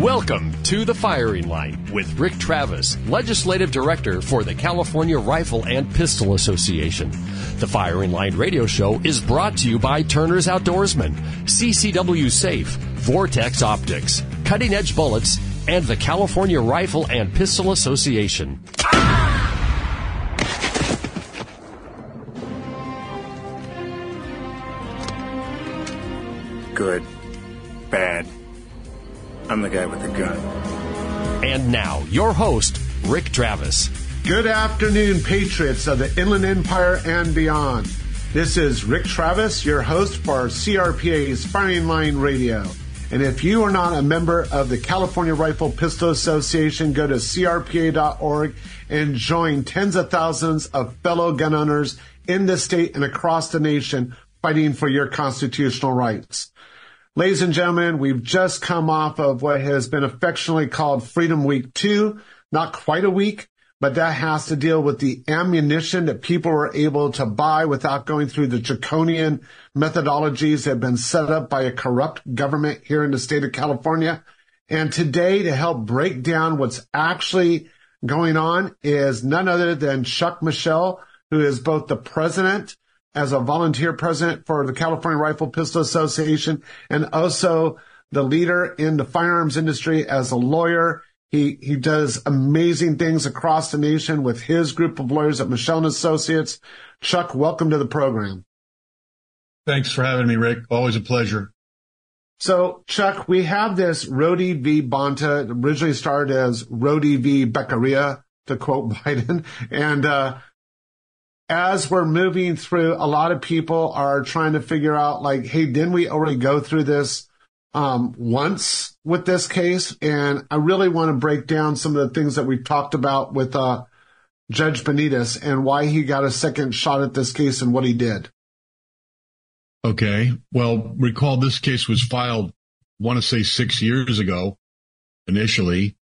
Welcome to the firing line with Rick Travis, Legislative Director for the California Rifle and Pistol Association. The Firing Line radio show is brought to you by Turner's Outdoorsman, CCW Safe, Vortex Optics, Cutting Edge Bullets, and the California Rifle and Pistol Association. Good. Bad. I'm the guy with the gun. And now, your host, Rick Travis. Good afternoon, patriots of the Inland Empire and beyond. This is Rick Travis, your host for CRPA's Firing Line Radio. And if you are not a member of the California Rifle Pistol Association, go to crpa.org and join tens of thousands of fellow gun owners in the state and across the nation fighting for your constitutional rights. Ladies and gentlemen, we've just come off of what has been affectionately called Freedom Week 2. Not quite a week, but that has to deal with the ammunition that people were able to buy without going through the draconian methodologies that have been set up by a corrupt government here in the state of California. And today to help break down what's actually going on is none other than Chuck Michel, who is both the president as a volunteer president for the California Rifle Pistol Association and also the leader in the firearms industry as a lawyer. He, he does amazing things across the nation with his group of lawyers at Michel and Associates. Chuck, welcome to the program. Thanks for having me, Rick. Always a pleasure. So, Chuck, we have this Rhode v. Bonta. Originally started as Rhode v. Becerra, to quote Biden. And, uh, as we're moving through, a lot of people are trying to figure out like, hey, didn't we already go through this um, once with this case? And I really want to break down some of the things that we've talked about with uh, Judge Benitez and why he got a second shot at this case and what he did. Okay. Well, recall this case was filed, I want to say six years ago initially.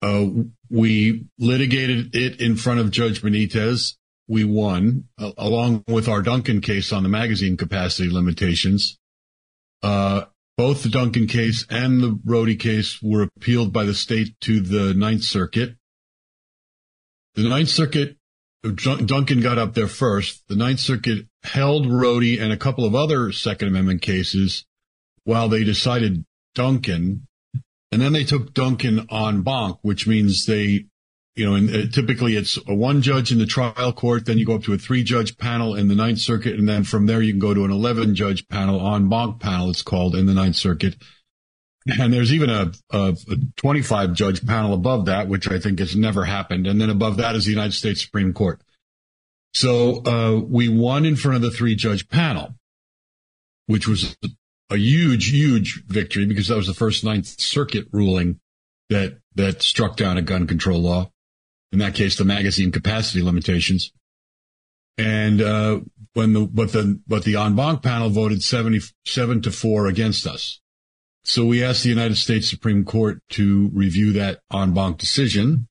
Uh, we litigated it in front of Judge Benitez we won, uh, along with our Duncan case on the magazine capacity limitations. Uh, both the Duncan case and the Rhode case were appealed by the state to the Ninth Circuit. The Ninth Circuit, Duncan got up there first. The Ninth Circuit held Rhode and a couple of other Second Amendment cases while they decided Duncan. And then they took Duncan en banc, which means they you know, and uh, typically it's a one judge in the trial court, then you go up to a three judge panel in the Ninth Circuit, and then from there you can go to an 11 judge panel, en banc panel, it's called in the Ninth Circuit. And there's even a, a, a 25 judge panel above that, which I think has never happened. And then above that is the United States Supreme Court. So, uh, we won in front of the three judge panel, which was a huge, huge victory because that was the first Ninth Circuit ruling that, that struck down a gun control law in that case, the magazine capacity limitations. And, uh, when the, but the, but the en banc panel voted 77 to four against us. So we asked the United States Supreme Court to review that en banc decision.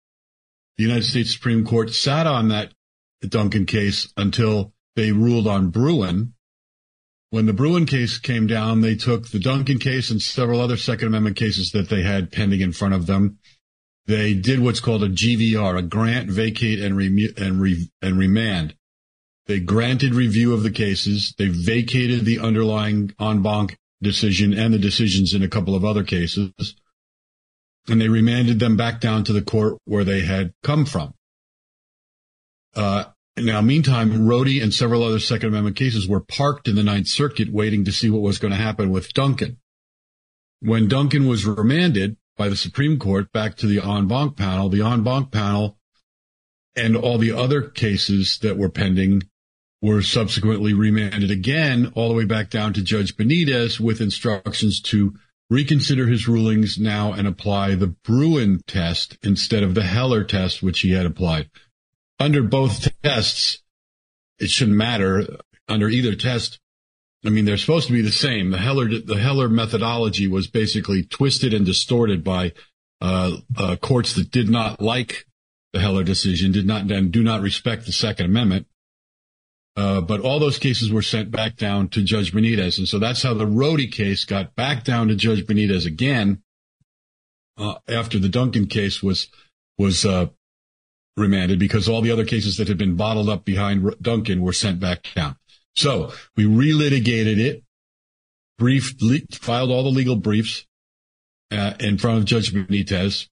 The United States Supreme Court sat on that Duncan case until they ruled on Bruen. When the Bruen case came down, they took the Duncan case and several other Second Amendment cases that they had pending in front of them they did what's called a GVR, a grant, vacate, and, and, re- and remand. They granted review of the cases. They vacated the underlying en banc decision and the decisions in a couple of other cases. And they remanded them back down to the court where they had come from. Uh, now, meantime, Rhode and several other Second Amendment cases were parked in the Ninth Circuit waiting to see what was going to happen with Duncan. When Duncan was remanded, by the Supreme Court back to the en banc panel. The en banc panel and all the other cases that were pending were subsequently remanded again all the way back down to Judge Benitez with instructions to reconsider his rulings now and apply the Bruen test instead of the Heller test, which he had applied. Under both tests, it shouldn't matter. Under either test, I mean, they're supposed to be the same. The Heller, the Heller methodology was basically twisted and distorted by uh, uh, courts that did not like the Heller decision, did not and do not respect the Second Amendment. Uh, but all those cases were sent back down to Judge Benitez, and so that's how the Rhode case got back down to Judge Benitez again. uh, after the Duncan case was was uh, remanded because all the other cases that had been bottled up behind Duncan were sent back down. So we relitigated it, filed all the legal briefs uh, in front of Judge Benitez.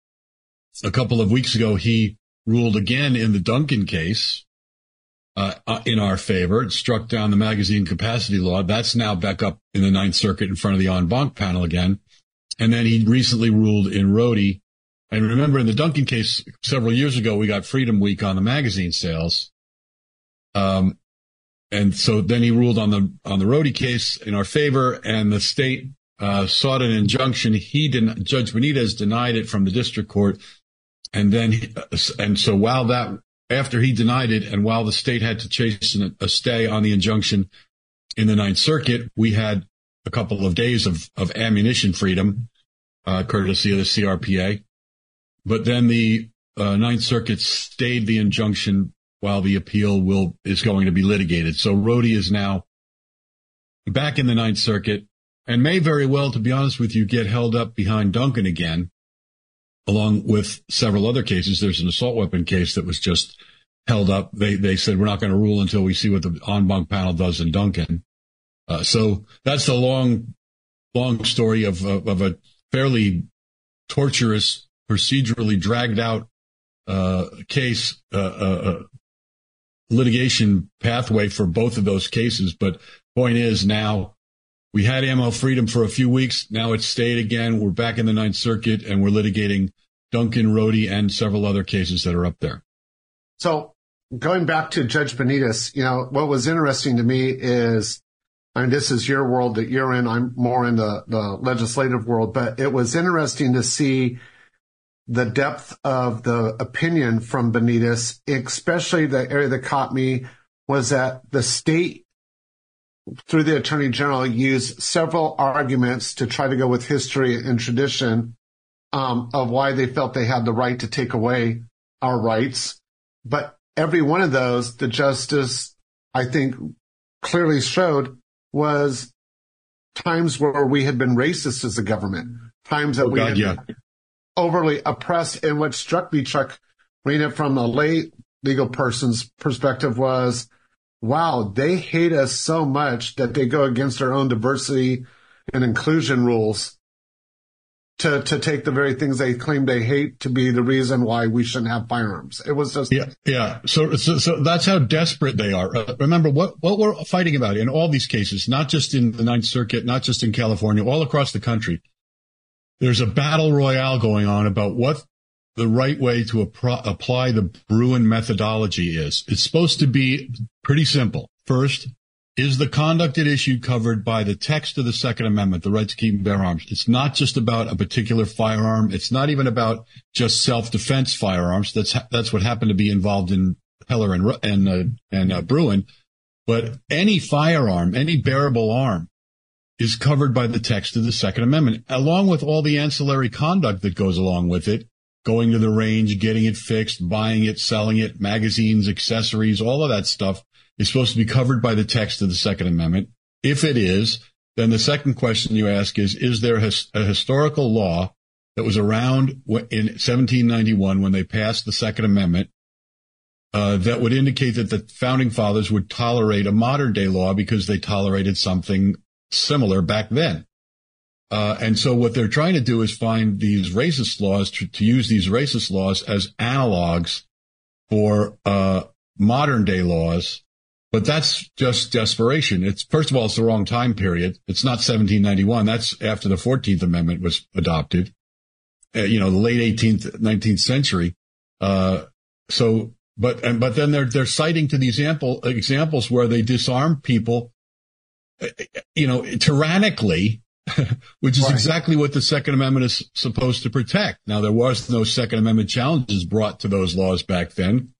A couple of weeks ago, he ruled again in the Duncan case uh, uh, in our favor. It struck down the magazine capacity law. That's now back up in the Ninth Circuit in front of the en banc panel again. And then he recently ruled in Rhode. And remember in the Duncan case several years ago, we got Freedom Week on the magazine sales. Um, and so then he ruled on the, on the Rhode case in our favor and the state, uh, sought an injunction. He didn't, Judge Benitez denied it from the district court. And then, and so while that after he denied it, and while the state had to chase a stay on the injunction in the Ninth Circuit, we had a couple of days of, of ammunition freedom, uh, courtesy of the CRPA. But then the uh, Ninth Circuit stayed the injunction while the appeal will is going to be litigated. So Rhode is now back in the Ninth Circuit and may very well, to be honest with you, get held up behind Duncan again along with several other cases. There's an assault weapon case that was just held up. They they said we're not going to rule until we see what the en banc panel does in Duncan. Uh, so that's the long, long story of, of, of a fairly torturous, procedurally dragged out uh, case, uh, uh, uh, litigation pathway for both of those cases. But point is now we had ammo freedom for a few weeks. Now it's stayed again. We're back in the Ninth Circuit and we're litigating Duncan, Rhode, and several other cases that are up there. So going back to Judge Benitez, you know, what was interesting to me is, I mean, this is your world that you're in. I'm more in the, the legislative world, but it was interesting to see the depth of the opinion from Benitez, especially the area that caught me was that the state through the attorney general, used several arguments to try to go with history and tradition um, of why they felt they had the right to take away our rights. But every one of those, the justice, I think, clearly showed was times where we had been racist as a government, times that oh, we God, had yeah. Overly oppressed. And what struck me, Chuck, reading it from a lay legal person's perspective was wow, they hate us so much that they go against our own diversity and inclusion rules to, to take the very things they claim they hate to be the reason why we shouldn't have firearms. It was just. Yeah. Yeah. So, so, so that's how desperate they are. Uh, remember what, what we're fighting about in all these cases, not just in the Ninth Circuit, not just in California, all across the country. There's a battle royale going on about what the right way to apply the Bruen methodology is. It's supposed to be pretty simple. First, is the conduct at issue covered by the text of the Second Amendment, the right to keep and bear arms? It's not just about a particular firearm. It's not even about just self-defense firearms. That's that's what happened to be involved in Heller and and uh, and uh, Bruen. But any firearm, any bearable arm, is covered by the text of the Second Amendment, along with all the ancillary conduct that goes along with it, going to the range, getting it fixed, buying it, selling it, magazines, accessories, all of that stuff is supposed to be covered by the text of the Second Amendment. If it is, then the second question you ask is, is there a historical law that was around in 1791 when they passed the Second Amendment uh, that would indicate that the founding fathers would tolerate a modern day law because they tolerated something similar back then? Uh, and so what they're trying to do is find these racist laws to, to use these racist laws as analogs for uh, modern day laws. But that's just desperation. It's first of all, it's the wrong time period. It's not 1791. That's after the 14th Amendment was adopted. Uh, you know, the late 18th, 19th century. Uh, so, but and but then they're they're citing to these example, examples where they disarm people, you know, tyrannically which is right. exactly what the Second Amendment is supposed to protect. Now, there was no Second Amendment challenges brought to those laws back then,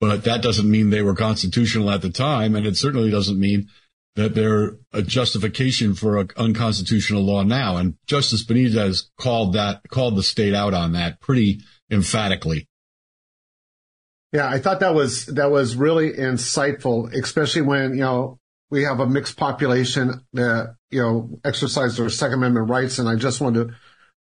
but that doesn't mean they were constitutional at the time, and it certainly doesn't mean that they're a justification for an unconstitutional law now. And Justice Benitez called that called the state out on that pretty emphatically. Yeah, I thought that was that was really insightful, especially when you know we have a mixed population that, you know, exercise their Second Amendment rights. And I just wanted to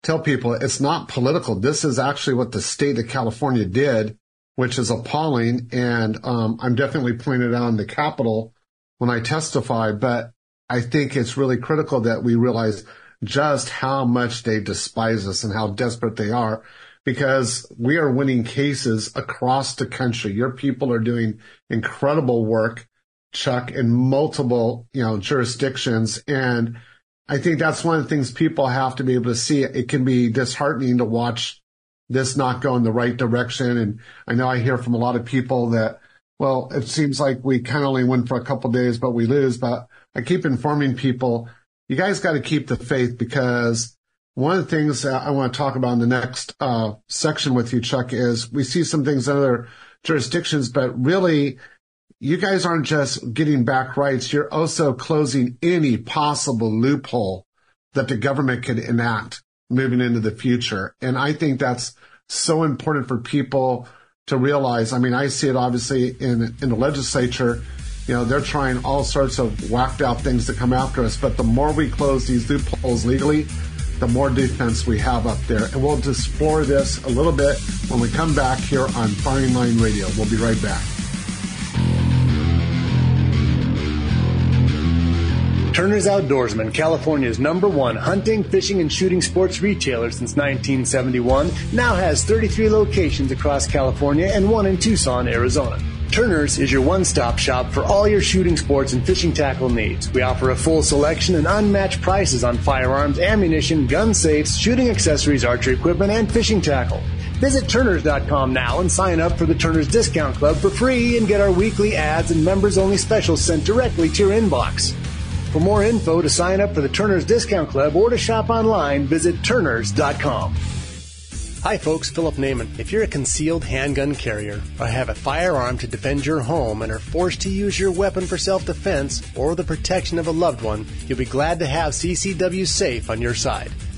tell people it's not political. This is actually what the state of California did, which is appalling. And um, I'm definitely pointed out in the Capitol when I testify, but I think it's really critical that we realize just how much they despise us and how desperate they are because we are winning cases across the country. Your people are doing incredible work, Chuck, in multiple, you know, jurisdictions. And I think that's one of the things people have to be able to see. It can be disheartening to watch this not go in the right direction. And I know I hear from a lot of people that, well, it seems like we kind of only win for a couple days, but we lose. But I keep informing people, you guys got to keep the faith because one of the things I want to talk about in the next uh, section with you, Chuck, is we see some things in other jurisdictions, but really, you guys aren't just getting back rights. You're also closing any possible loophole that the government could enact moving into the future. And I think that's so important for people to realize. I mean, I see it obviously in, in the legislature. You know, they're trying all sorts of whacked out things to come after us. But the more we close these loopholes legally, the more defense we have up there. And we'll explore this a little bit when we come back here on Firing Line Radio. We'll be right back. Turner's Outdoorsman, California's number one hunting, fishing, and shooting sports retailer since 1971, now has 33 locations across California and one in Tucson, Arizona. Turner's is your one stop shop for all your shooting sports and fishing tackle needs. We offer a full selection and unmatched prices on firearms, ammunition, gun safes, shooting accessories, archery equipment, and fishing tackle. Visit Turners.com now and sign up for the Turners Discount Club for free and get our weekly ads and members only specials sent directly to your inbox. For more info to sign up for the Turners Discount Club or to shop online, visit Turners.com. Hi, folks. Philip Naiman. If you're a concealed handgun carrier or have a firearm to defend your home and are forced to use your weapon for self defense or the protection of a loved one, you'll be glad to have CCW Safe on your side.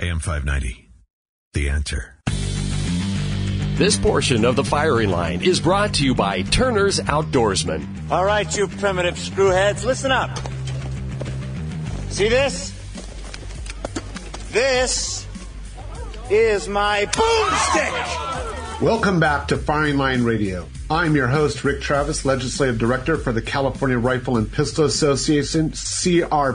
AM 590. The answer. This portion of the firing line is brought to you by Turner's Outdoorsman. All right, you primitive screwheads, listen up. See this? This is my boomstick. Welcome back to Firing Line Radio. I'm your host, Rick Travis, Legislative Director for the California Rifle and Pistol Association, CRPA.org.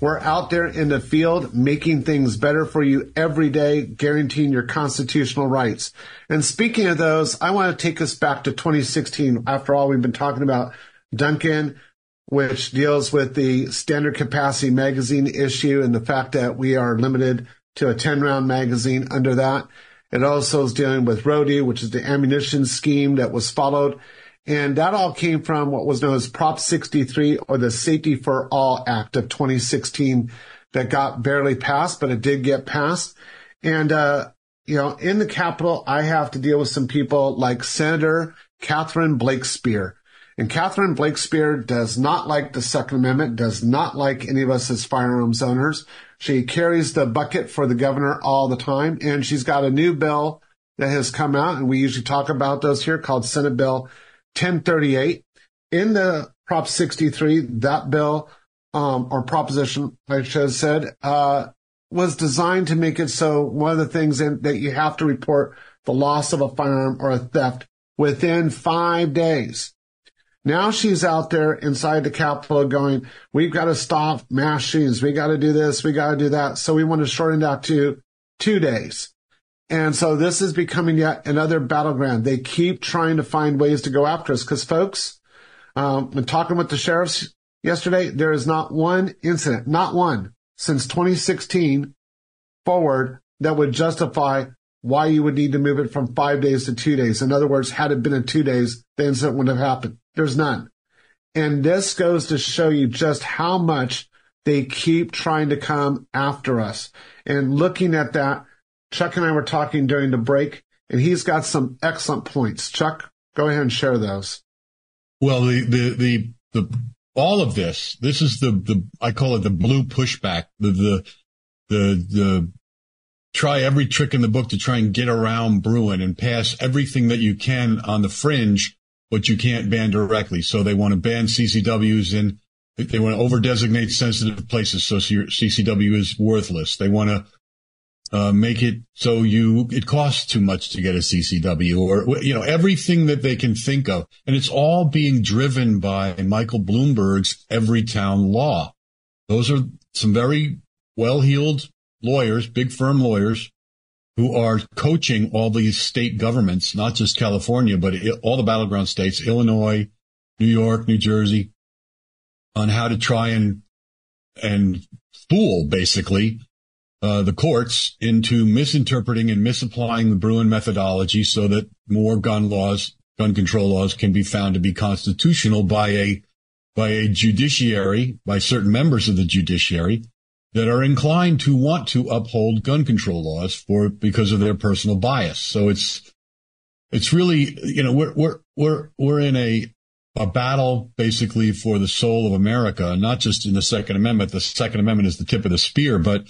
We're out there in the field making things better for you every day, guaranteeing your constitutional rights. And speaking of those, I want to take us back to 2016. After all, we've been talking about Duncan, which deals with the standard capacity magazine issue and the fact that we are limited to a 10 round magazine under that. It also is dealing with Rhode, which is the ammunition scheme that was followed. And that all came from what was known as Prop 63 or the Safety for All Act of 2016 that got barely passed, but it did get passed. And, uh, you know, in the Capitol, I have to deal with some people like Senator Catherine Blakespear. And Catherine Blakespear does not like the Second Amendment, does not like any of us as firearms owners. She carries the bucket for the governor all the time. And she's got a new bill that has come out. And we usually talk about those here called Senate Bill 1038. In the Prop 63, that bill, um, or proposition, I should have said, uh, was designed to make it so one of the things in, that you have to report the loss of a firearm or a theft within five days. Now she's out there inside the Capitol going, we've got to stop mass shootings. We got to do this. We got to do that. So we want to shorten that to two days. And so this is becoming yet another battleground. They keep trying to find ways to go after us because folks, um, when talking with the sheriffs yesterday, there is not one incident, not one since 2016 forward that would justify why you would need to move it from five days to two days. In other words, had it been in two days, the incident wouldn't have happened. There's none. And this goes to show you just how much they keep trying to come after us. And looking at that, Chuck and I were talking during the break, and he's got some excellent points. Chuck, go ahead and share those. Well, the, the, the, the, all of this, this is the, the, I call it the blue pushback, the, the, the, the, try every trick in the book to try and get around Bruen and pass everything that you can on the fringe, but you can't ban directly. So they want to ban CCWs in, they want to over designate sensitive places. So CCW is worthless. They want to uh, make it so you it costs too much to get a CCW or you know everything that they can think of, and it's all being driven by Michael Bloomberg's Everytown law. Those are some very well-heeled lawyers, big firm lawyers, who are coaching all these state governments, not just California, but all the battleground states, Illinois, New York, New Jersey, on how to try and and fool basically uh, the courts into misinterpreting and misapplying the Bruen methodology so that more gun laws, gun control laws can be found to be constitutional by a, by a judiciary, by certain members of the judiciary that are inclined to want to uphold gun control laws for, because of their personal bias. So it's, it's really, you know, we're, we're, we're, we're in a, a battle basically for the soul of America, not just in the Second Amendment. The Second Amendment is the tip of the spear, but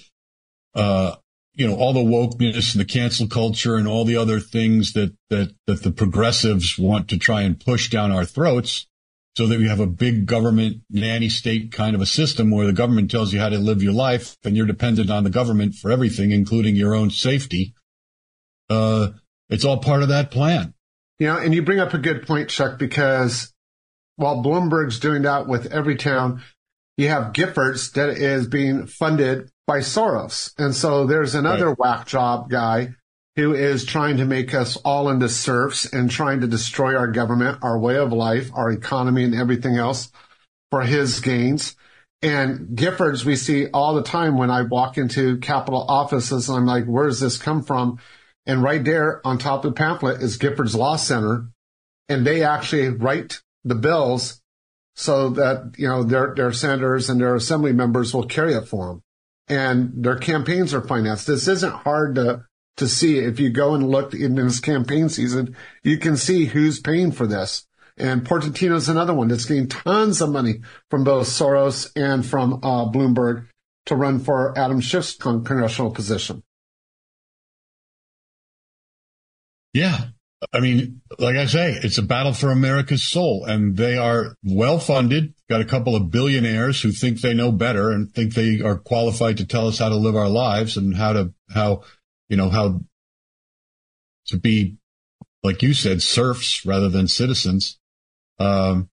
uh, you know, all the wokeness and the cancel culture and all the other things that, that, that the progressives want to try and push down our throats so that we have a big government nanny state kind of a system where the government tells you how to live your life and you're dependent on the government for everything, including your own safety. Uh, it's all part of that plan. You know, and you bring up a good point, Chuck, because while Bloomberg's doing that with Everytown, you have Giffords that is being funded by Soros. And so there's another right. whack job guy who is trying to make us all into serfs and trying to destroy our government, our way of life, our economy and everything else for his gains. And Giffords we see all the time when I walk into Capitol offices and I'm like, where does this come from? And right there on top of the pamphlet is Giffords Law Center. And they actually write the bills so that, you know, their, their senators and their assembly members will carry it for them and their campaigns are financed. This isn't hard to, to see. If you go and look in this campaign season, you can see who's paying for this. And Portantino is another one that's getting tons of money from both Soros and from uh, Bloomberg to run for Adam Schiff's congressional position. Yeah. I mean, like I say, it's a battle for America's soul, and they are well funded. Got a couple of billionaires who think they know better and think they are qualified to tell us how to live our lives and how to how you know how to be, like you said, serfs rather than citizens. Um,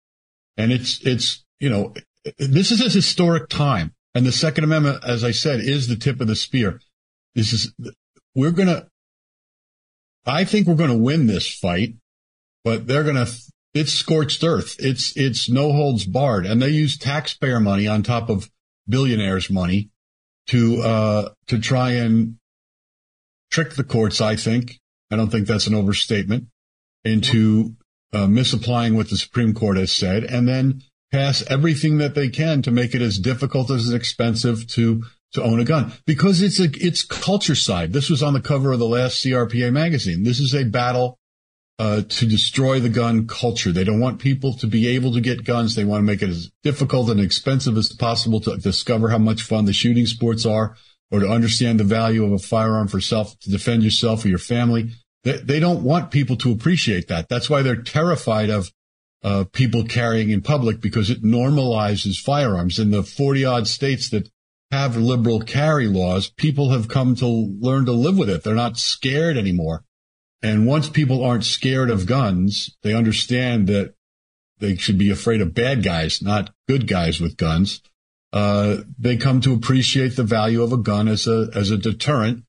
and it's it's you know this is a historic time, and the Second Amendment, as I said, is the tip of the spear. This is we're gonna I think we're going to win this fight, but they're going to, it's scorched earth. It's, it's no holds barred. And they use taxpayer money on top of billionaires money to, uh, to try and trick the courts, I think. I don't think that's an overstatement into uh, misapplying what the Supreme Court has said and then pass everything that they can to make it as difficult as expensive to to own a gun because it's a it's culture side. This was on the cover of the last CRPA magazine. This is a battle uh, to destroy the gun culture. They don't want people to be able to get guns. They want to make it as difficult and expensive as possible to discover how much fun the shooting sports are, or to understand the value of a firearm for self to defend yourself or your family. They, they don't want people to appreciate that. That's why they're terrified of uh, people carrying in public because it normalizes firearms in the 40 odd states that have liberal carry laws, people have come to learn to live with it. They're not scared anymore. And once people aren't scared of guns, they understand that they should be afraid of bad guys, not good guys with guns. Uh, they come to appreciate the value of a gun as a, as a deterrent.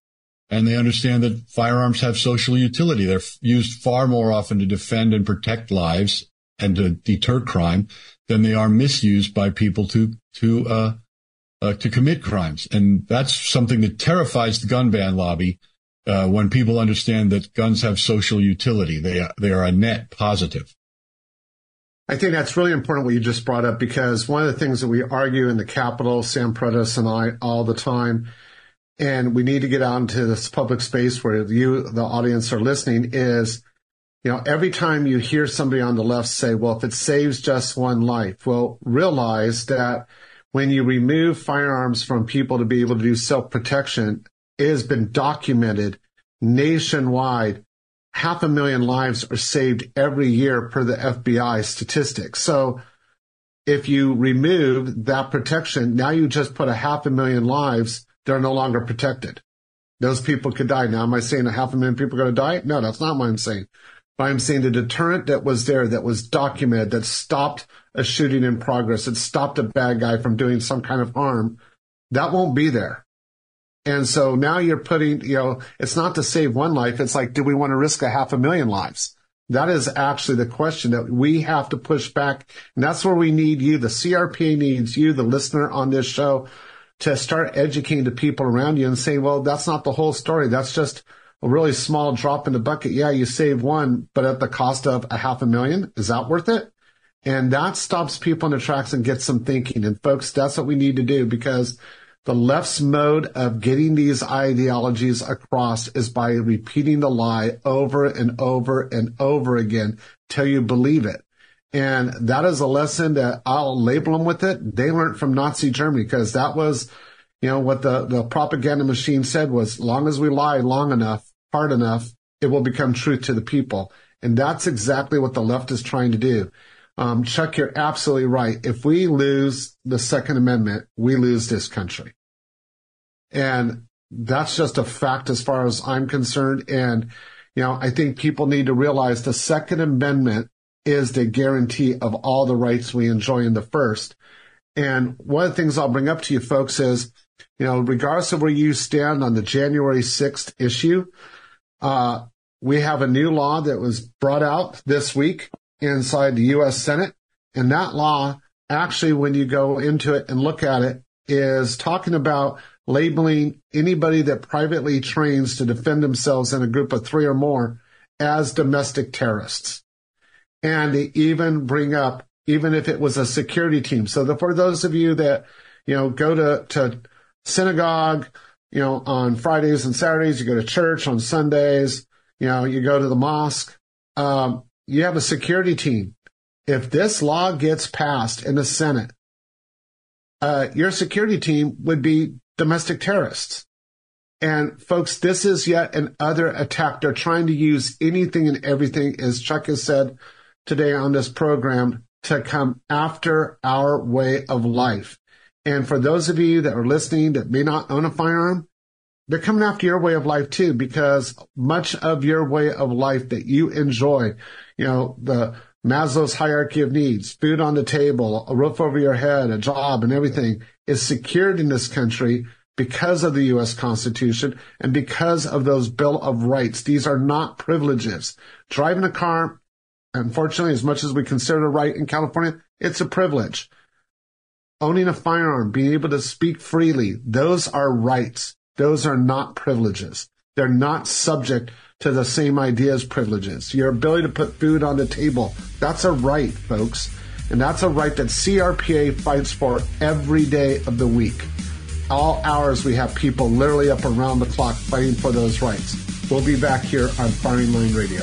And they understand that firearms have social utility. They're used far more often to defend and protect lives and to deter crime than they are misused by people to, to, uh, uh, to commit crimes. And that's something that terrifies the gun ban lobby uh, when people understand that guns have social utility. They, they are a net positive. I think that's really important what you just brought up because one of the things that we argue in the Capitol, Sam Prudhoe and I, all the time, and we need to get out into this public space where you, the audience, are listening is, you know, every time you hear somebody on the left say, well, if it saves just one life, well, realize that when you remove firearms from people to be able to do self protection, it has been documented nationwide. Half a million lives are saved every year per the FBI statistics. So if you remove that protection, now you just put a half a million lives that are no longer protected. Those people could die. Now, am I saying a half a million people are going to die? No, that's not what I'm saying. But I'm saying the deterrent that was there, that was documented, that stopped a shooting in progress, that stopped a bad guy from doing some kind of harm, that won't be there. And so now you're putting, you know, it's not to save one life. It's like, do we want to risk a half a million lives? That is actually the question that we have to push back. And that's where we need you. The CRPA needs you, the listener on this show, to start educating the people around you and saying, well, that's not the whole story. That's just a really small drop in the bucket. Yeah, you save one, but at the cost of a half a million. Is that worth it? And that stops people in their tracks and gets them thinking. And folks, that's what we need to do because the left's mode of getting these ideologies across is by repeating the lie over and over and over again till you believe it. And that is a lesson that I'll label them with it. They learned from Nazi Germany because that was, you know, what the, the propaganda machine said was long as we lie long enough, hard enough, it will become truth to the people. And that's exactly what the left is trying to do. Um, Chuck, you're absolutely right. If we lose the Second Amendment, we lose this country. And that's just a fact as far as I'm concerned. And, you know, I think people need to realize the Second Amendment is the guarantee of all the rights we enjoy in the first. And one of the things I'll bring up to you folks is, you know, regardless of where you stand on the January 6th issue, uh, we have a new law that was brought out this week inside the U.S. Senate. And that law, actually, when you go into it and look at it, is talking about labeling anybody that privately trains to defend themselves in a group of three or more as domestic terrorists. And they even bring up, even if it was a security team. So the, for those of you that, you know, go to, to synagogue, you know, on Fridays and Saturdays, you go to church on Sundays, you know, you go to the mosque, um, you have a security team. If this law gets passed in the Senate, uh, your security team would be domestic terrorists. And folks, this is yet another attack. They're trying to use anything and everything, as Chuck has said today on this program, to come after our way of life. And for those of you that are listening that may not own a firearm, they're coming after your way of life too, because much of your way of life that you enjoy, you know, the Maslow's hierarchy of needs, food on the table, a roof over your head, a job and everything is secured in this country because of the U.S. Constitution and because of those Bill of Rights. These are not privileges. Driving a car, unfortunately, as much as we consider a right in California, it's a privilege. Owning a firearm, being able to speak freely, those are rights. Those are not privileges. They're not subject to the same ideas privileges. Your ability to put food on the table, that's a right, folks. And that's a right that CRPA fights for every day of the week. All hours we have people literally up around the clock fighting for those rights. We'll be back here on Firing Line Radio.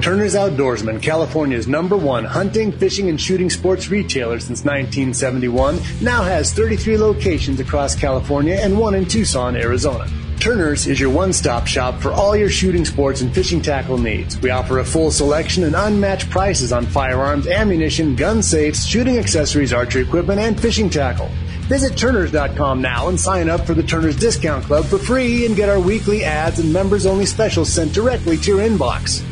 Turner's Outdoorsman, California's number one hunting, fishing, and shooting sports retailer since 1971, now has 33 locations across California and one in Tucson, Arizona. Turner's is your one stop shop for all your shooting sports and fishing tackle needs. We offer a full selection and unmatched prices on firearms, ammunition, gun safes, shooting accessories, archery equipment, and fishing tackle. Visit Turners.com now and sign up for the Turners Discount Club for free and get our weekly ads and members only specials sent directly to your inbox.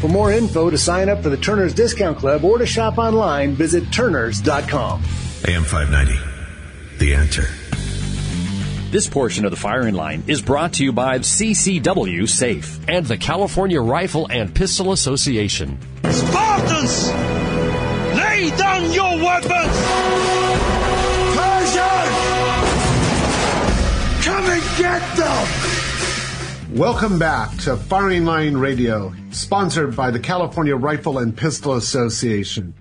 For more info to sign up for the Turner's Discount Club or to shop online, visit Turners.com. AM 590. The answer. This portion of the firing line is brought to you by CCW Safe and the California Rifle and Pistol Association. Spartans! Lay down your weapons! Persian! Come and get them! Welcome back to Firing Line Radio, sponsored by the California Rifle and Pistol Association.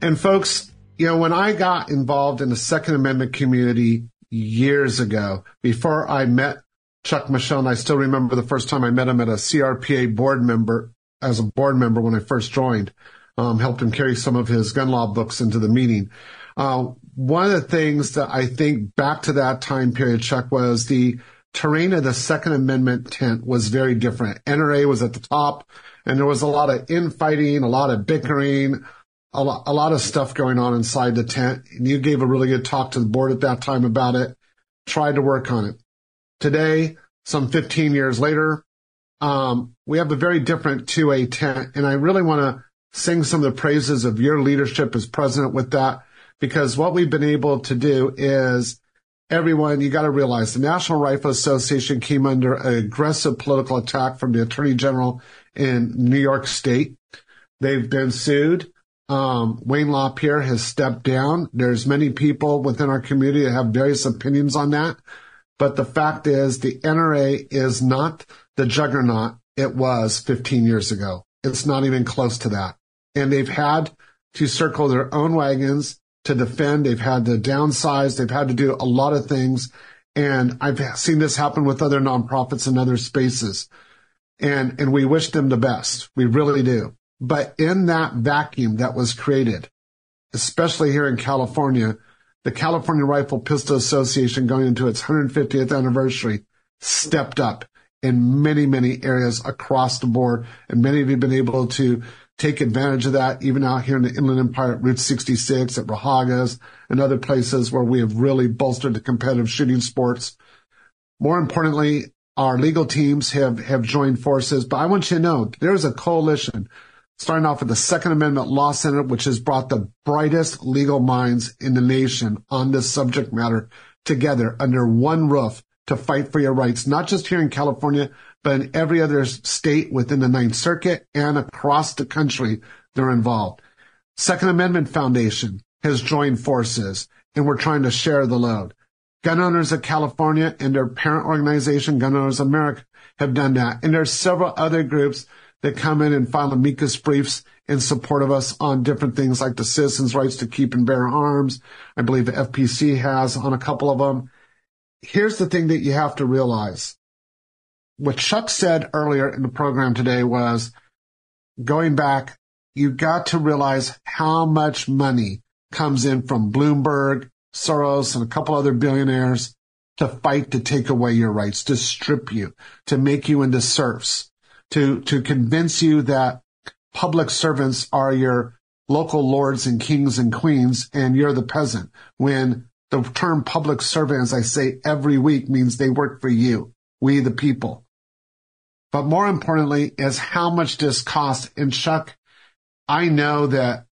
And folks, you know, when I got involved in the Second Amendment community years ago, before I met Chuck Michel, and I still remember the first time I met him at a CRPA board member, as a board member when I first joined, um, helped him carry some of his gun law books into the meeting. Uh, one of the things that I think back to that time period, Chuck, was the terrain the Second Amendment tent was very different. NRA was at the top, and there was a lot of infighting, a lot of bickering, a lot, a lot of stuff going on inside the tent. And you gave a really good talk to the board at that time about it. Tried to work on it. Today, some 15 years later, um, we have a very different 2A tent. And I really want to sing some of the praises of your leadership as president with that, because what we've been able to do is everyone, you got to realize the National Rifle Association came under aggressive political attack from the attorney general in New York state. They've been sued. Um, Wayne LaPierre has stepped down. There's many people within our community that have various opinions on that. But the fact is the NRA is not the juggernaut it was 15 years ago. It's not even close to that. And they've had to circle their own wagons to defend. They've had to downsize. They've had to do a lot of things. And I've seen this happen with other nonprofits in other spaces. And, and we wish them the best. We really do. But in that vacuum that was created, especially here in California, the California Rifle Pistol Association going into its 150th anniversary stepped up in many, many areas across the board. And many of you have been able to take advantage of that, even out here in the Inland Empire at Route 66, at Raahauge's, and other places where we have really bolstered the competitive shooting sports. More importantly, our legal teams have, have joined forces, but I want you to know there's a coalition starting off with the Second Amendment Law Center, which has brought the brightest legal minds in the nation on this subject matter together under one roof to fight for your rights, not just here in California, but in every other state within the Ninth Circuit and across the country they're involved. Second Amendment Foundation has joined forces and we're trying to share the load. Gun Owners of California and their parent organization, Gun Owners America, have done that. And there's several other groups that come in and file amicus briefs in support of us on different things like the citizens' rights to keep and bear arms. I believe the FPC has on a couple of them. Here's the thing that you have to realize. What Chuck said earlier in the program today was going back, you got to realize how much money comes in from Bloomberg, Soros, and a couple other billionaires to fight to take away your rights, to strip you, to make you into serfs to, to convince you that public servants are your local lords and kings and queens and you're the peasant when the term public servant, as I say every week, means they work for you, we the people. But more importantly is how much this costs. And Chuck, I know that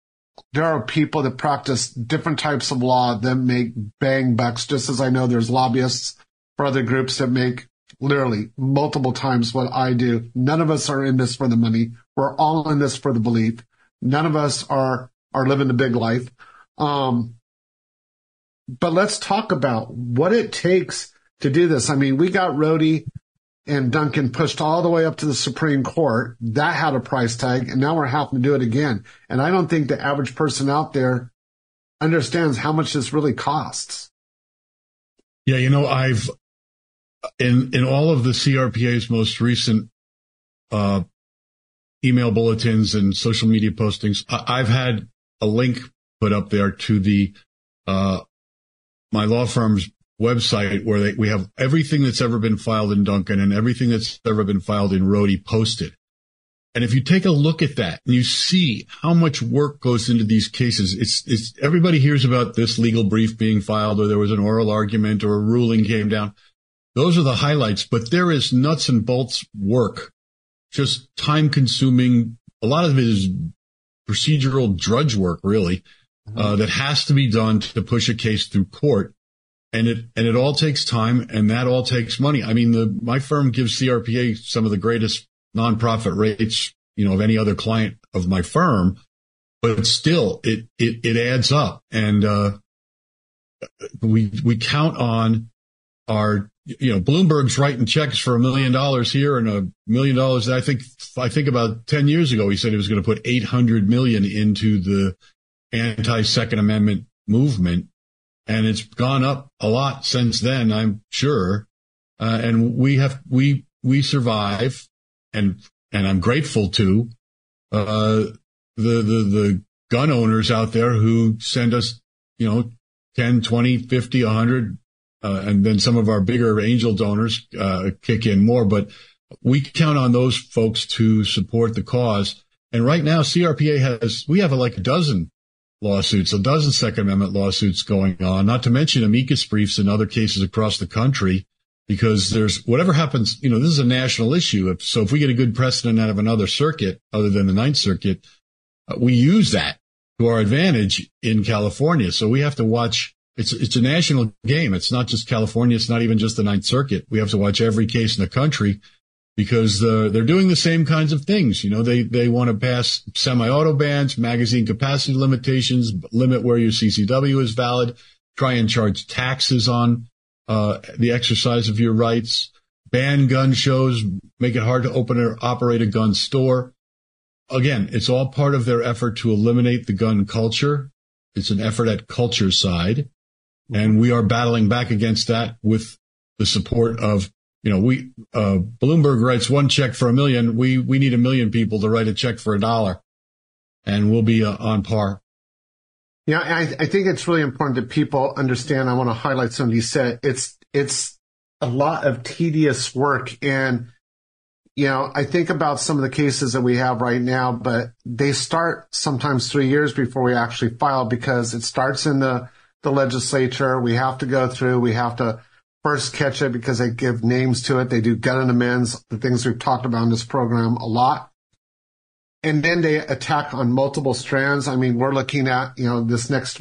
there are people that practice different types of law that make bang bucks, just as I know there's lobbyists for other groups that make literally multiple times what I do. None of us are in this for the money. We're all in this for the belief. None of us are, are living the big life. Um, but let's talk about what it takes to do this. I mean, we got Rhode and Duncan pushed all the way up to the Supreme Court. That had a price tag, and now we're having to do it again. And I don't think the average person out there understands how much this really costs. Yeah, you know, I've in in all of the CRPA's most recent uh, email bulletins and social media postings, I, have had a link put up there to the uh, my law firm's website where they, we have everything that's ever been filed in Duncan and everything that's ever been filed in Rhode posted. And if you take a look at that and you see how much work goes into these cases, it's, it's everybody hears about this legal brief being filed or there was an oral argument or a ruling came down. Those are the highlights, but there is nuts and bolts work, just time consuming. A lot of it is procedural drudge work, really, mm-hmm. uh, that has to be done to push a case through court. And it, and it all takes time and that all takes money. I mean, the, my firm gives CRPA some of the greatest nonprofit rates, you know, of any other client of my firm. but still it, it, it adds up. And, uh, we, we count on our, you know, Bloomberg's writing checks for a million dollars here and a million dollars. I think, I think about 10 years ago, he said he was going to put 800 million into the anti second amendment movement. And it's gone up a lot since then, I'm sure. Uh, and we have, we, we survive and, and I'm grateful to, uh, the, the, the gun owners out there who send us, you know, 10, 20, 50, 100, uh, and then some of our bigger angel donors, uh, kick in more, but we count on those folks to support the cause. And right now, CRPA has, we have like a dozen lawsuits, a dozen Second Amendment lawsuits going on, not to mention amicus briefs in other cases across the country, because there's whatever happens, you know, this is a national issue. If, so if we get a good precedent out of another circuit other than the Ninth Circuit, uh, we use that to our advantage in California. So we have to watch. It's it's a national game. It's not just California. It's not even just the Ninth Circuit. We have to watch every case in the country because uh, they're doing the same kinds of things. You know, they they want to pass semi-auto bans, magazine capacity limitations, limit where your CCW is valid, try and charge taxes on uh, the exercise of your rights, ban gun shows, make it hard to open or operate a gun store again, it's all part of their effort to eliminate the gun culture. It's an effort at culture side. And we are battling back against that with the support of, you know, we, uh, Bloomberg writes one check for a million. We, we need a million people to write a check for a dollar and we'll be uh, on par. Yeah, I, I think it's really important that people understand. I want to highlight something you said. It's, it's a lot of tedious work and you know, I think about some of the cases that we have right now, but they start sometimes three years before we actually file because it starts in the, the legislature. We have to go through, we have to first catch it because they give names to it. They do gut and amends, the things we've talked about in this program a lot. And then they attack on multiple strands. I mean, we're looking at, you know, this next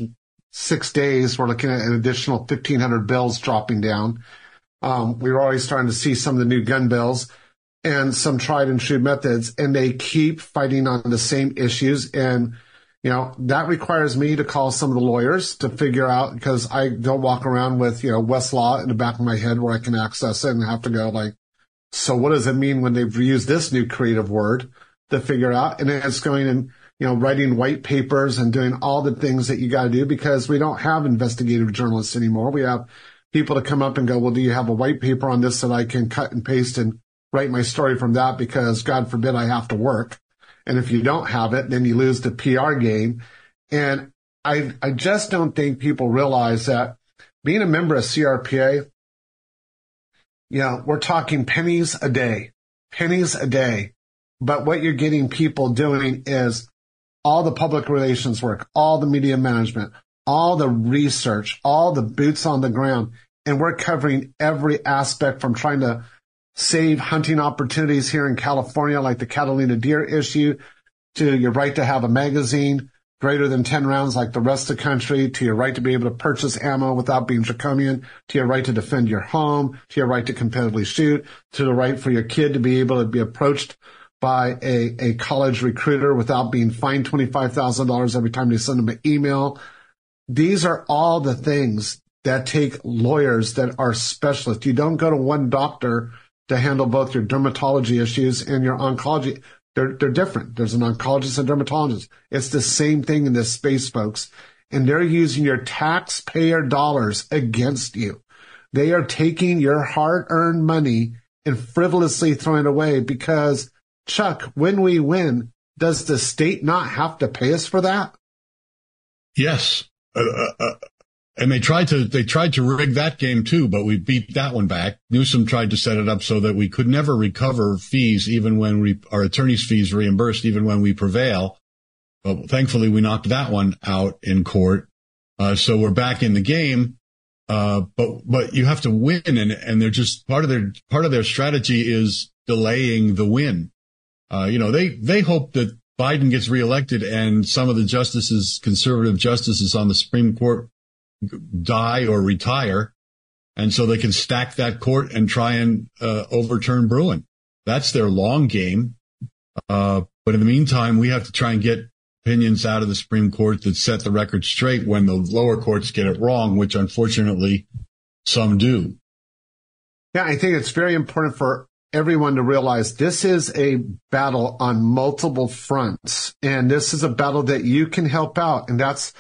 six days, we're looking at an additional 1500 bills dropping down. Um, we're already starting to see some of the new gun bills and some tried and true methods and they keep fighting on the same issues. And, you know, that requires me to call some of the lawyers to figure out because I don't walk around with, you know, Westlaw in the back of my head where I can access it and have to go like, so what does it mean when they've used this new creative word to figure out? And it's going and, you know, writing white papers and doing all the things that you got to do because we don't have investigative journalists anymore. We have people to come up and go, well, do you have a white paper on this that I can cut and paste and write my story from that because God forbid I have to work. And if you don't have it, then you lose the PR game. And I, I just don't think people realize that being a member of CRPA, you know, we're talking pennies a day, pennies a day. But what you're getting people doing is all the public relations work, all the media management, all the research, all the boots on the ground. And we're covering every aspect from trying to save hunting opportunities here in California, like the Catalina deer issue, to your right to have a magazine greater than 10 rounds like the rest of the country, to your right to be able to purchase ammo without being draconian, to your right to defend your home, to your right to competitively shoot, to the right for your kid to be able to be approached by a, a college recruiter without being fined $25,000 every time they send them an email. These are all the things that take lawyers that are specialists. You don't go to one doctor to handle both your dermatology issues and your oncology. They're, they're different. There's an oncologist and dermatologist. It's the same thing in this space, folks. And they're using your taxpayer dollars against you. They are taking your hard earned money and frivolously throwing it away because Chuck, when we win, does the state not have to pay us for that? Yes. Uh, uh, uh and they tried to, they tried to rig that game too, but we beat that one back. Newsom tried to set it up so that we could never recover fees, even when we, our attorney's fees reimbursed, even when we prevail. But thankfully we knocked that one out in court. Uh, so we're back in the game. Uh, but, but you have to win and, and they're just part of their, part of their strategy is delaying the win. Uh, you know, they, they hope that Biden gets reelected and some of the justices, conservative justices on the Supreme Court die or retire. And so they can stack that court and try and uh, overturn Bruen. That's their long game. Uh, but in the meantime, we have to try and get opinions out of the Supreme Court that set the record straight when the lower courts get it wrong, which unfortunately some do. Yeah, I think it's very important for everyone to realize this is a battle on multiple fronts. And this is a battle that you can help out. And that's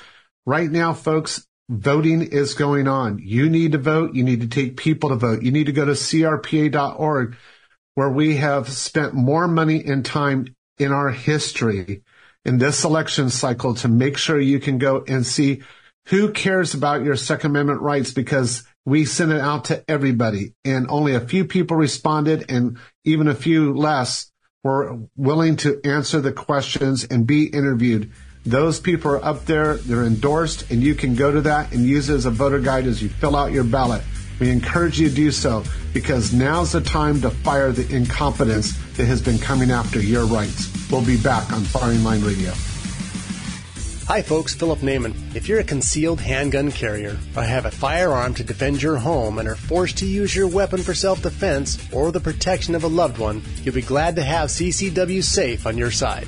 right now, folks, voting is going on. You need to vote. You need to take people to vote. You need to go to crpa.org where we have spent more money and time in our history in this election cycle to make sure you can go and see who cares about your second amendment rights because we sent it out to everybody and only a few people responded and even a few less were willing to answer the questions and be interviewed. Those people are up there. They're endorsed and you can go to that and use it as a voter guide as you fill out your ballot. We encourage you to do so because now's the time to fire the incompetence that has been coming after your rights. We'll be back on Firing Line Radio. Hi, folks. Philip Naiman. If you're a concealed handgun carrier or have a firearm to defend your home and are forced to use your weapon for self defense or the protection of a loved one, you'll be glad to have CCW Safe on your side.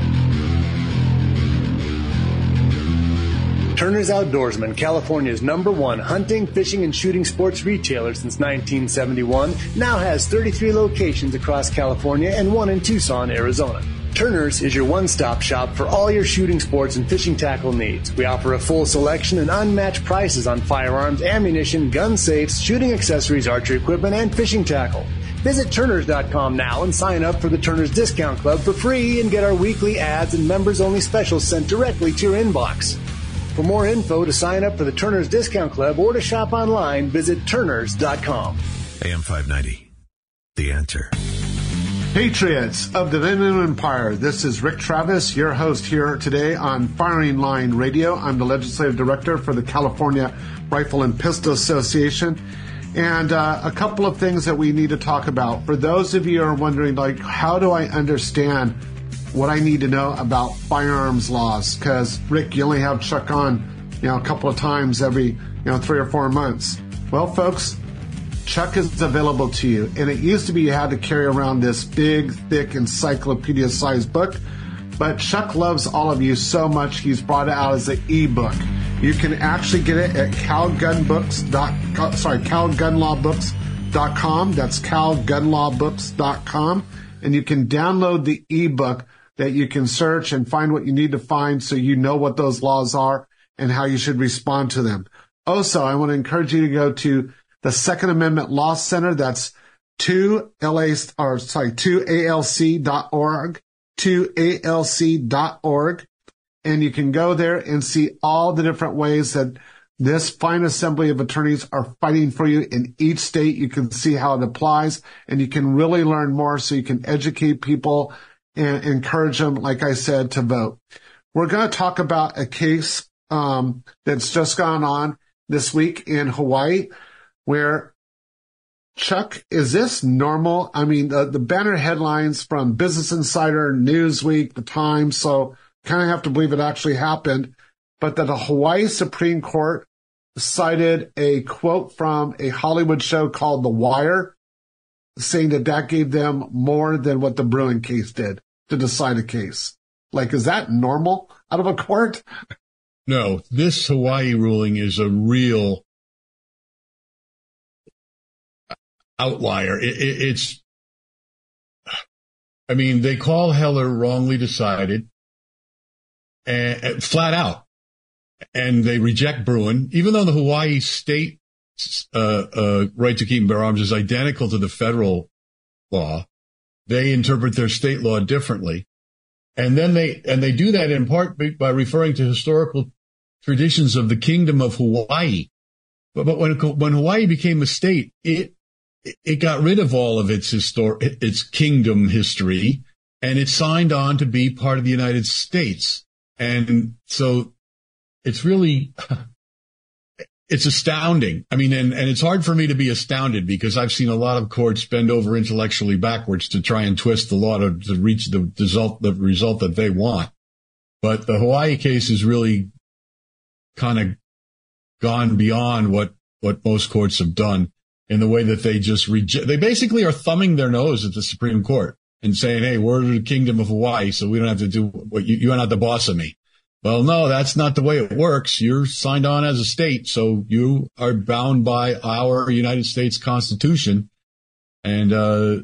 Turner's Outdoorsman, California's number one hunting, fishing, and shooting sports retailer since 1971, now has 33 locations across California and one in Tucson, Arizona. Turner's is your one stop shop for all your shooting sports and fishing tackle needs. We offer a full selection and unmatched prices on firearms, ammunition, gun safes, shooting accessories, archery equipment, and fishing tackle. Visit Turners.com now and sign up for the Turners Discount Club for free and get our weekly ads and members only specials sent directly to your inbox. For more info to sign up for the Turners Discount Club or to shop online, visit Turners.com. AM 590. The answer. Patriots of the Inland Empire, this is Rick Travis, your host here today on Firing Line Radio. I'm the legislative director for the California Rifle and Pistol Association. And uh, a couple of things that we need to talk about. For those of you who are wondering, like, how do I understand what I need to know about firearms laws? Because, Rick, you only have Chuck on, you know, a couple of times every, you know, three or four months. Well, folks, Chuck is available to you. And it used to be you had to carry around this big, thick encyclopedia sized book. But Chuck loves all of you so much, he's brought it out as an ebook. You can actually get it at calgunbooks. Sorry, calgunlawbooks.com. That's calgunlawbooks.com. And you can download the ebook that you can search and find what you need to find so you know what those laws are and how you should respond to them. Also, I want to encourage you to go to the Second Amendment Law Center. That's 2LA, or sorry, 2ALC.org, 2ALC.org. And you can go there and see all the different ways that this fine assembly of attorneys are fighting for you in each state. You can see how it applies and you can really learn more so you can educate people and encourage them, like I said, to vote. We're going to talk about a case um, that's just gone on this week in Hawaii where Chuck, is this normal? I mean, the, the banner headlines from Business Insider, Newsweek, The Times, so kind of have to believe it actually happened, but that the Hawaii Supreme Court cited a quote from a Hollywood show called The Wire, saying that that gave them more than what the Bruen case did to decide a case. Like, is that normal out of a court? No, this Hawaii ruling is a real outlier. It, it, it's, I mean, they call Heller wrongly decided and, and flat out, and they reject Bruen, even though the Hawaii state uh, uh, right to keep and bear arms is identical to the federal law. They interpret their state law differently. And then they, and they do that in part by referring to historical traditions of the kingdom of Hawaii. But, but when, when Hawaii became a state, it, it got rid of all of its histor- its kingdom history and it signed on to be part of the United States. And so it's really, it's astounding. I mean, and, and it's hard for me to be astounded because I've seen a lot of courts bend over intellectually backwards to try and twist the law to, to reach the result, the result that they want. But the Hawaii case is really kind of gone beyond what, what most courts have done in the way that they just reject, they basically are thumbing their nose at the Supreme Court and saying, Hey, we're the kingdom of Hawaii, so we don't have to do what you, you're not the boss of me. Well, no, that's not the way it works. You're signed on as a state, so you are bound by our United States Constitution. And, uh,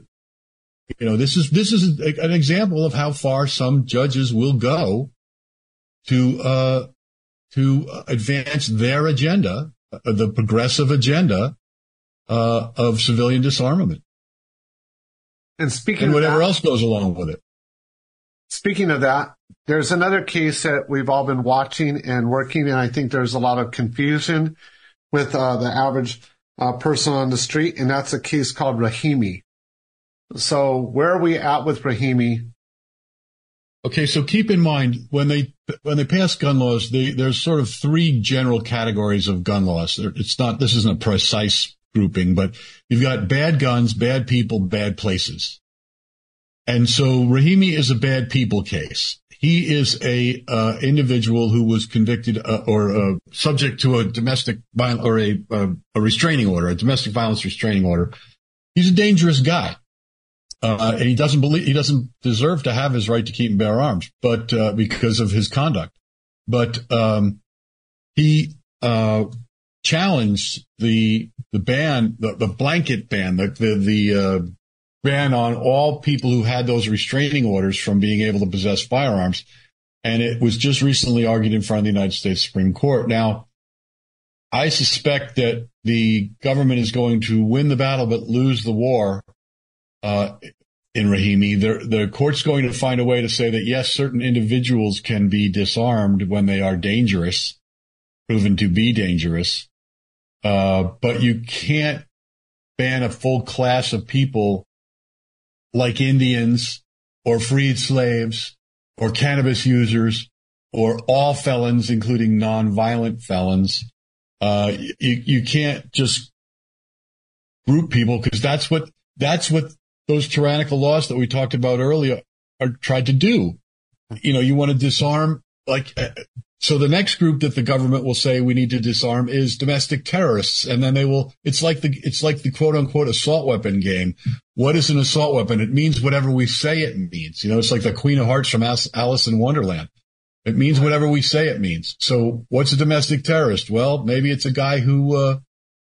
you know, this is, this is an example of how far some judges will go to, uh, to advance their agenda, uh, the progressive agenda, uh, of civilian disarmament. And speaking and whatever that, else goes along with it. Speaking of that, there's another case that we've all been watching and working, and I think there's a lot of confusion with uh, the average uh, person on the street, and that's a case called Rahimi. So where are we at with Rahimi? Okay, so keep in mind when they when they pass gun laws, they, there's sort of three general categories of gun laws. It's not this isn't a precise grouping, but you've got bad guns, bad people, bad places. And so Rahimi is a bad people case. He is a uh, individual who was convicted uh, or uh, subject to a domestic violence or a, uh, a restraining order, a domestic violence restraining order. He's a dangerous guy. Uh, and he doesn't believe he doesn't deserve to have his right to keep and bear arms, but uh, because of his conduct. But um, he challenged the the ban, the, the blanket ban, the the, the ban on all people who had those restraining orders from being able to possess firearms. And it was just recently argued in front of the United States Supreme Court. Now, I suspect that the government is going to win the battle but lose the war uh, in Rahimi. The, the court's going to find a way to say that yes, certain individuals can be disarmed when they are dangerous, proven to be dangerous, uh, but you can't ban a full class of people like Indians or freed slaves or cannabis users or all felons, including nonviolent felons. Uh, you, you can't just group people because that's what, that's what those tyrannical laws that we talked about earlier are tried to do. You know, you want to disarm like uh, so the next group that the government will say we need to disarm is domestic terrorists. And then they will, it's like the, it's like the quote unquote assault weapon game. What is an assault weapon? It means whatever we say it means. You know, it's like the Queen of Hearts from Alice in Wonderland. It means whatever we say it means. So what's a domestic terrorist? Well, maybe it's a guy who, uh,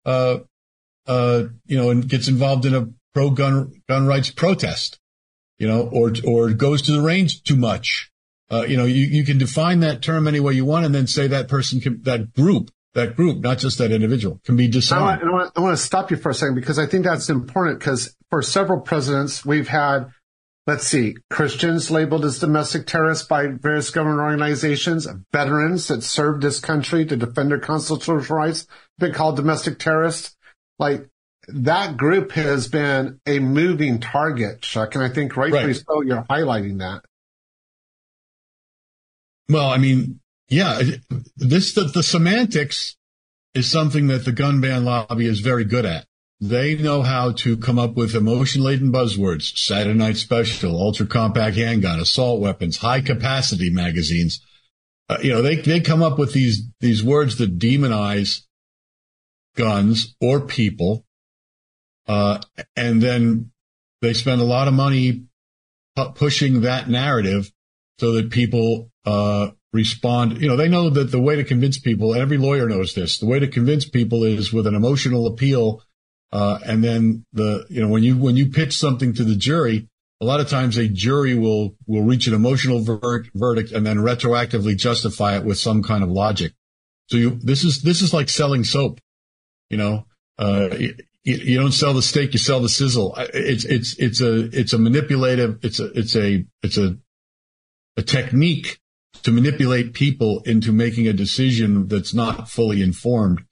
uh, uh, you know, and gets involved in a pro gun, gun rights protest, you know, or, or goes to the range too much uh, you know, you, you can define that term any way you want and then say that person can, that group, that group, not just that individual can be disarmed. I want, I want to stop you for a second because I think that's important because for several presidents, we've had, let's see, Christians labeled as domestic terrorists by various government organizations, veterans that served this country to defend their constitutional rights, been called domestic terrorists. Like that group has been a moving target, Chuck. And I think rightfully right. so, you're highlighting that. Well, I mean, yeah, this, the, the semantics is something that the gun ban lobby is very good at. They know how to come up with emotion laden buzzwords, Saturday night special, ultra compact handgun, assault weapons, high capacity magazines. Uh, you know, they, they come up with these, these words that demonize guns or people. Uh, and then they spend a lot of money pushing that narrative so that people uh, respond. You know, they know that the way to convince people, every lawyer knows this, the way to convince people is with an emotional appeal. Uh, and then the, you know, when you, when you pitch something to the jury, a lot of times a jury will, will reach an emotional ver- verdict and then retroactively justify it with some kind of logic. So you, this is, this is like selling soap, you know, uh, you, you don't sell the steak, you sell the sizzle. It's, it's, it's a, it's a manipulative, it's a, it's a, it's a a technique to manipulate people into making a decision that's not fully informed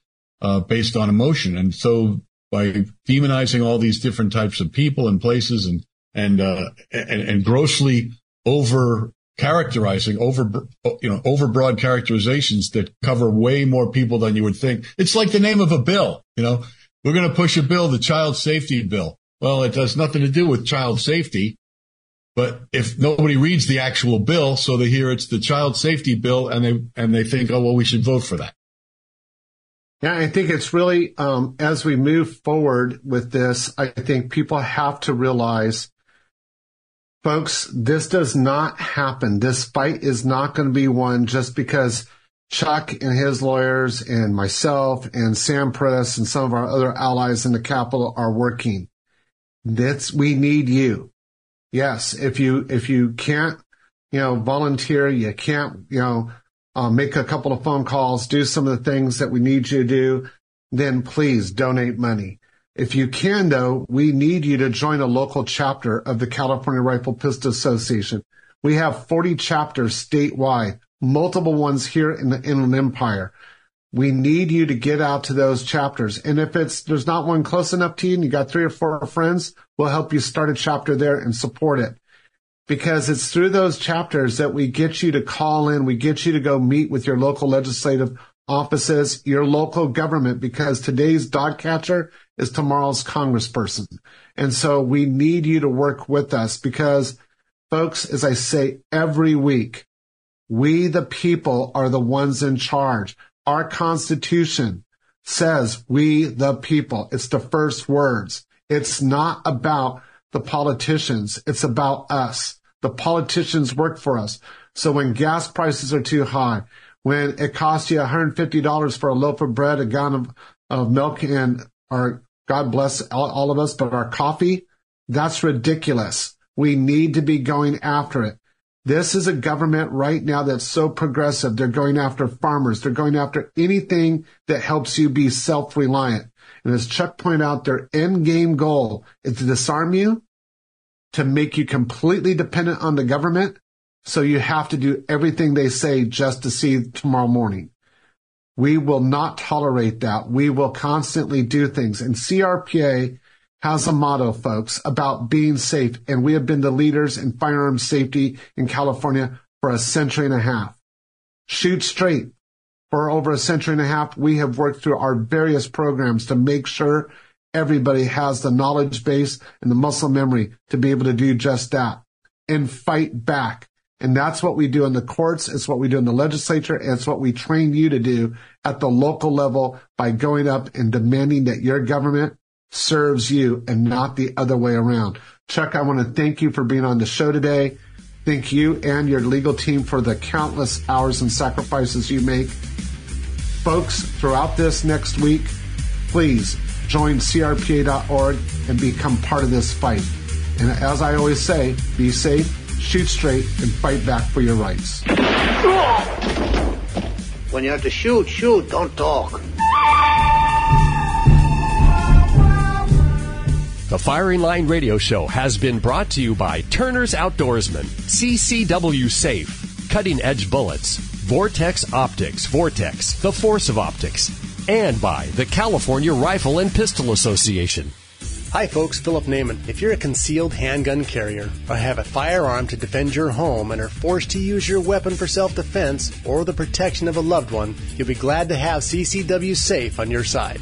uh, based on emotion. And so by demonizing all these different types of people and places and and uh, and, and grossly over characterizing over you know overbroad characterizations that cover way more people than you would think. It's like the name of a bill. You know, we're going to push a bill, the child safety bill. Well, it has nothing to do with child safety. But if nobody reads the actual bill, so they hear it's the child safety bill and they, and they think, oh, well, we should vote for that. Yeah, I think it's really, um, as we move forward with this, I think people have to realize, folks, this does not happen. This fight is not going to be won just because Chuck and his lawyers and myself and Sam Paredes and some of our other allies in the Capitol are working. That's, we need you. Yes. If you, if you can't, you know, volunteer, you can't, you know, uh, make a couple of phone calls, do some of the things that we need you to do, then please donate money. If you can, though, we need you to join a local chapter of the California Rifle Pistol Association. We have 40 chapters statewide, multiple ones here in the Inland Empire. We need you to get out to those chapters. And if it's, there's not one close enough to you and you got three or four friends, we'll help you start a chapter there and support it because it's through those chapters that we get you to call in. We get you to go meet with your local legislative offices, your local government, because today's dog catcher is tomorrow's congressperson. And so we need you to work with us because folks, as I say every week, we, the people, are the ones in charge. Our constitution says we, the people. It's the first words. It's not about the politicians. It's about us. The politicians work for us. So when gas prices are too high, when it costs you $150 for a loaf of bread, a gallon of, of milk, and our God bless all, all of us, but our coffee, that's ridiculous. We need to be going after it. This is a government right now that's so progressive. They're going after farmers. They're going after anything that helps you be self-reliant. And as Chuck pointed out, their end game goal is to disarm you to make you completely dependent on the government. So you have to do everything they say just to see tomorrow morning. We will not tolerate that. We will constantly do things. And CRPA has a motto, folks, about being safe. And we have been the leaders in firearms safety in California for a century and a half. Shoot straight. For over a century and a half, we have worked through our various programs to make sure everybody has the knowledge base and the muscle memory to be able to do just that and fight back. And that's what we do in the courts. It's what we do in the legislature. And it's what we train you to do at the local level by going up and demanding that your government serves you and not the other way around. Chuck, I want to thank you for being on the show today. Thank you and your legal team for the countless hours and sacrifices you make. Folks, throughout this next week, please join CRPA.org and become part of this fight. And as I always say, be safe, shoot straight, and fight back for your rights. When you have to shoot, shoot, don't talk. The Firing Line Radio Show has been brought to you by Turner's Outdoorsman, CCW Safe, Cutting Edge Bullets, Vortex Optics, Vortex, the Force of Optics, and by the California Rifle and Pistol Association. Hi, folks. Philip Naiman. If you're a concealed handgun carrier or have a firearm to defend your home and are forced to use your weapon for self defense or the protection of a loved one, you'll be glad to have CCW Safe on your side.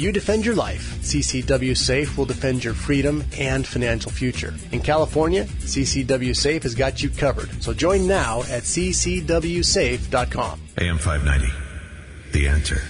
You defend your life. CCW Safe will defend your freedom and financial future. In California, CCW Safe has got you covered. So join now at ccwsafe.com. AM 590. The answer.